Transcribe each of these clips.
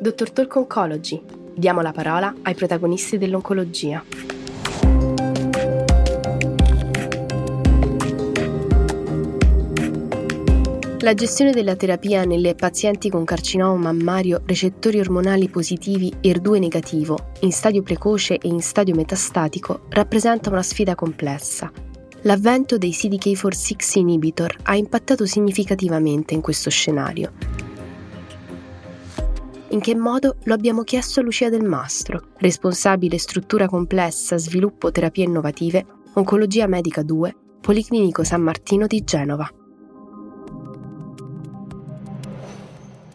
Dottor Talk Oncology. Diamo la parola ai protagonisti dell'oncologia. La gestione della terapia nelle pazienti con carcinoma mammario recettori ormonali positivi ER2 negativo, in stadio precoce e in stadio metastatico, rappresenta una sfida complessa. L'avvento dei CDK4-6 inhibitor ha impattato significativamente in questo scenario. In che modo lo abbiamo chiesto a Lucia Del Mastro, responsabile struttura complessa, sviluppo terapie innovative, Oncologia Medica 2, Policlinico San Martino di Genova.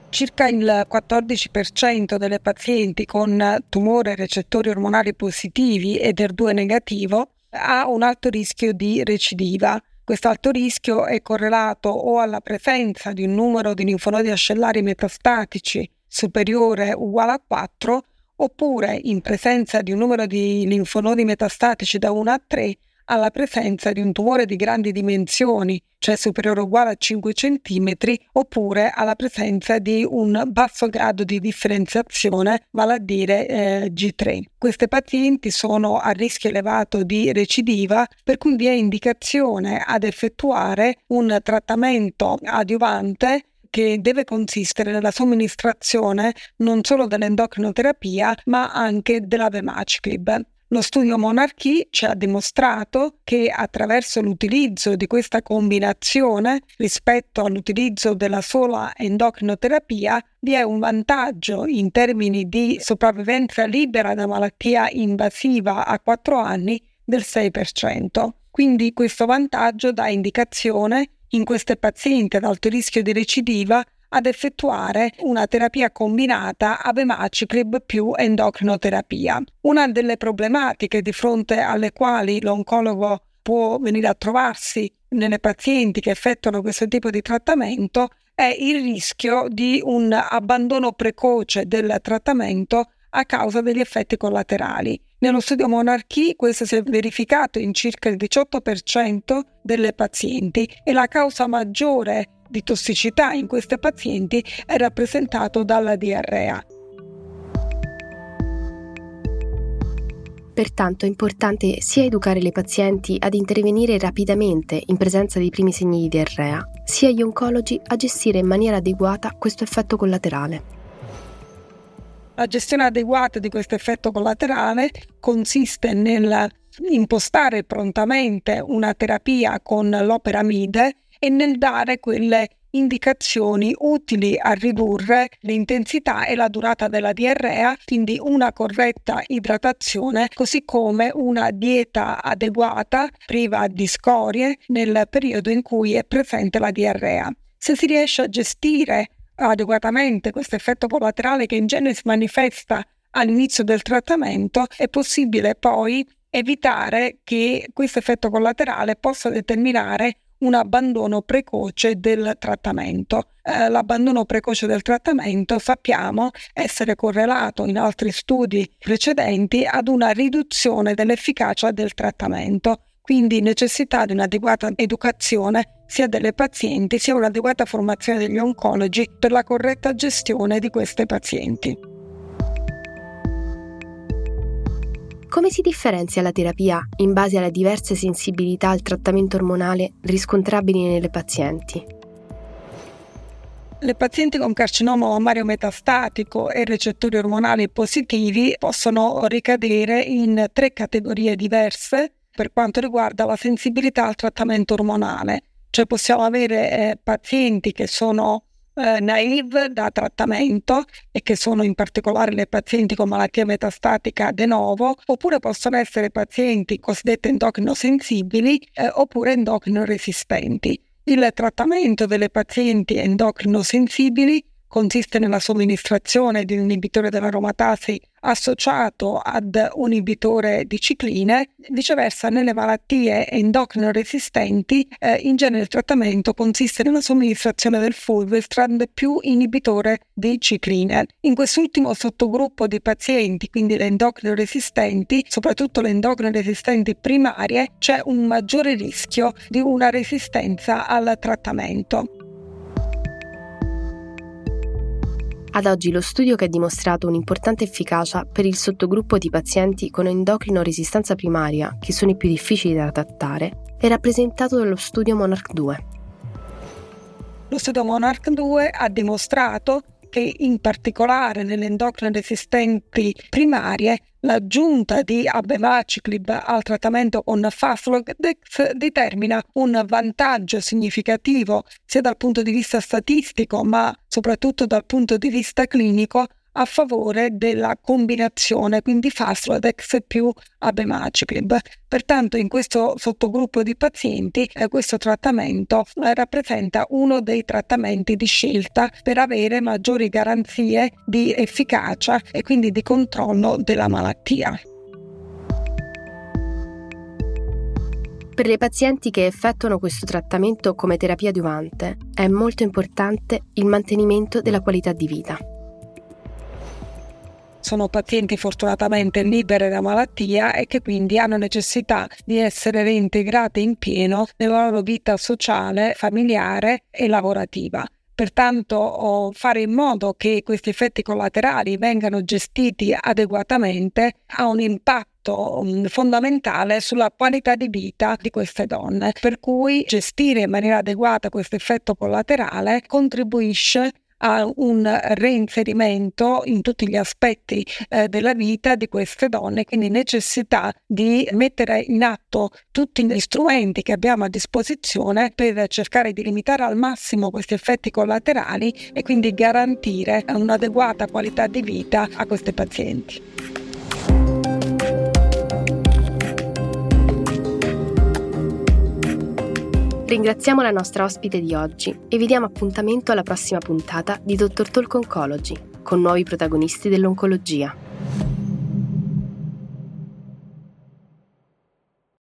circa il 14% delle pazienti con tumore recettori ormonali positivi ed ER2 negativo ha un alto rischio di recidiva. Questo alto rischio è correlato o alla presenza di un numero di linfonodi ascellari metastatici superiore o uguale a 4 oppure in presenza di un numero di linfonodi metastatici da 1 a 3 alla presenza di un tumore di grandi dimensioni, cioè superiore o uguale a 5 cm, oppure alla presenza di un basso grado di differenziazione, vale a dire eh, G3. Queste pazienti sono a rischio elevato di recidiva, per cui vi è indicazione ad effettuare un trattamento adiuvante che deve consistere nella somministrazione non solo dell'endocrinoterapia ma anche della Vemaciclib. Lo studio Monarchy ci ha dimostrato che attraverso l'utilizzo di questa combinazione rispetto all'utilizzo della sola endocrinoterapia vi è un vantaggio in termini di sopravvivenza libera da malattia invasiva a 4 anni del 6%. Quindi questo vantaggio dà indicazione in queste pazienti ad alto rischio di recidiva ad effettuare una terapia combinata Avemaciclib più endocrinoterapia. Una delle problematiche di fronte alle quali l'oncologo può venire a trovarsi nelle pazienti che effettuano questo tipo di trattamento è il rischio di un abbandono precoce del trattamento a causa degli effetti collaterali. Nello studio Monarchy questo si è verificato in circa il 18% delle pazienti e la causa maggiore di tossicità in queste pazienti è rappresentato dalla diarrea. Pertanto è importante sia educare le pazienti ad intervenire rapidamente in presenza dei primi segni di diarrea, sia gli oncologi a gestire in maniera adeguata questo effetto collaterale. La gestione adeguata di questo effetto collaterale consiste nel impostare prontamente una terapia con l'operamide e nel dare quelle indicazioni utili a ridurre l'intensità e la durata della diarrea, quindi una corretta idratazione, così come una dieta adeguata, priva di scorie, nel periodo in cui è presente la diarrea. Se si riesce a gestire adeguatamente questo effetto collaterale che in genere si manifesta all'inizio del trattamento, è possibile poi evitare che questo effetto collaterale possa determinare un abbandono precoce del trattamento. Eh, l'abbandono precoce del trattamento sappiamo essere correlato in altri studi precedenti ad una riduzione dell'efficacia del trattamento, quindi necessità di un'adeguata educazione sia delle pazienti sia un'adeguata formazione degli oncologi per la corretta gestione di queste pazienti. Come si differenzia la terapia in base alle diverse sensibilità al trattamento ormonale riscontrabili nelle pazienti? Le pazienti con carcinoma mammario metastatico e recettori ormonali positivi possono ricadere in tre categorie diverse per quanto riguarda la sensibilità al trattamento ormonale. Cioè possiamo avere eh, pazienti che sono eh, naive da trattamento e che sono in particolare le pazienti con malattia metastatica de novo, oppure possono essere pazienti cosiddette endocrino sensibili eh, oppure endocrino resistenti. Il trattamento delle pazienti endocrino sensibili consiste nella somministrazione di un inibitore dell'aromatasi associato ad un inibitore di cicline. Viceversa, nelle malattie endocrino resistenti, eh, in genere il trattamento consiste nella somministrazione del fulvestrand più inibitore di cicline. In quest'ultimo sottogruppo di pazienti, quindi le endocrino resistenti, soprattutto le endocrino resistenti primarie, c'è un maggiore rischio di una resistenza al trattamento. Ad oggi lo studio che ha dimostrato un'importante efficacia per il sottogruppo di pazienti con endocrino resistenza primaria, che sono i più difficili da trattare, è rappresentato dallo studio Monarch 2. Lo studio Monarch 2 ha dimostrato che in particolare nelle endocrine resistenti primarie l'aggiunta di abemaciclib al trattamento con Faslodex determina un vantaggio significativo sia dal punto di vista statistico ma soprattutto dal punto di vista clinico a favore della combinazione, quindi Faslodex più Abemaciclib. Pertanto in questo sottogruppo di pazienti eh, questo trattamento eh, rappresenta uno dei trattamenti di scelta per avere maggiori garanzie di efficacia e quindi di controllo della malattia. Per le pazienti che effettuano questo trattamento come terapia adiuvante è molto importante il mantenimento della qualità di vita sono pazienti fortunatamente libere da malattia e che quindi hanno necessità di essere reintegrate in pieno nella loro vita sociale, familiare e lavorativa. Pertanto fare in modo che questi effetti collaterali vengano gestiti adeguatamente ha un impatto mm, fondamentale sulla qualità di vita di queste donne, per cui gestire in maniera adeguata questo effetto collaterale contribuisce a un reinserimento in tutti gli aspetti eh, della vita di queste donne, quindi necessità di mettere in atto tutti gli strumenti che abbiamo a disposizione per cercare di limitare al massimo questi effetti collaterali e quindi garantire un'adeguata qualità di vita a queste pazienti. Ringraziamo la nostra ospite di oggi e vi diamo appuntamento alla prossima puntata di Dr. Talk Oncology con nuovi protagonisti dell'oncologia.